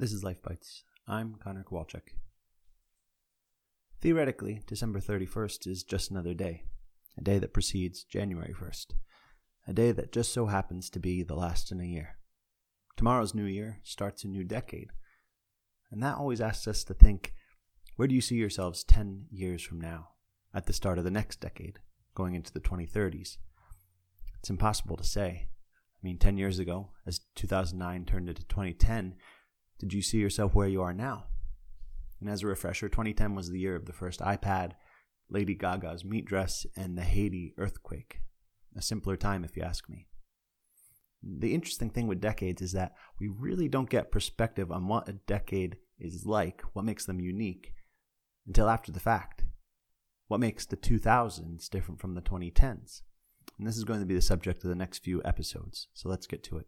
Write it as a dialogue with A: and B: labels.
A: This is Life Bites. I'm Connor Kowalczyk. Theoretically, December 31st is just another day, a day that precedes January 1st, a day that just so happens to be the last in a year. Tomorrow's new year starts a new decade, and that always asks us to think where do you see yourselves 10 years from now, at the start of the next decade, going into the 2030s? It's impossible to say. I mean, 10 years ago, as 2009 turned into 2010, did you see yourself where you are now? And as a refresher, 2010 was the year of the first iPad, Lady Gaga's meat dress, and the Haiti earthquake. A simpler time, if you ask me. The interesting thing with decades is that we really don't get perspective on what a decade is like, what makes them unique, until after the fact. What makes the 2000s different from the 2010s? And this is going to be the subject of the next few episodes, so let's get to it.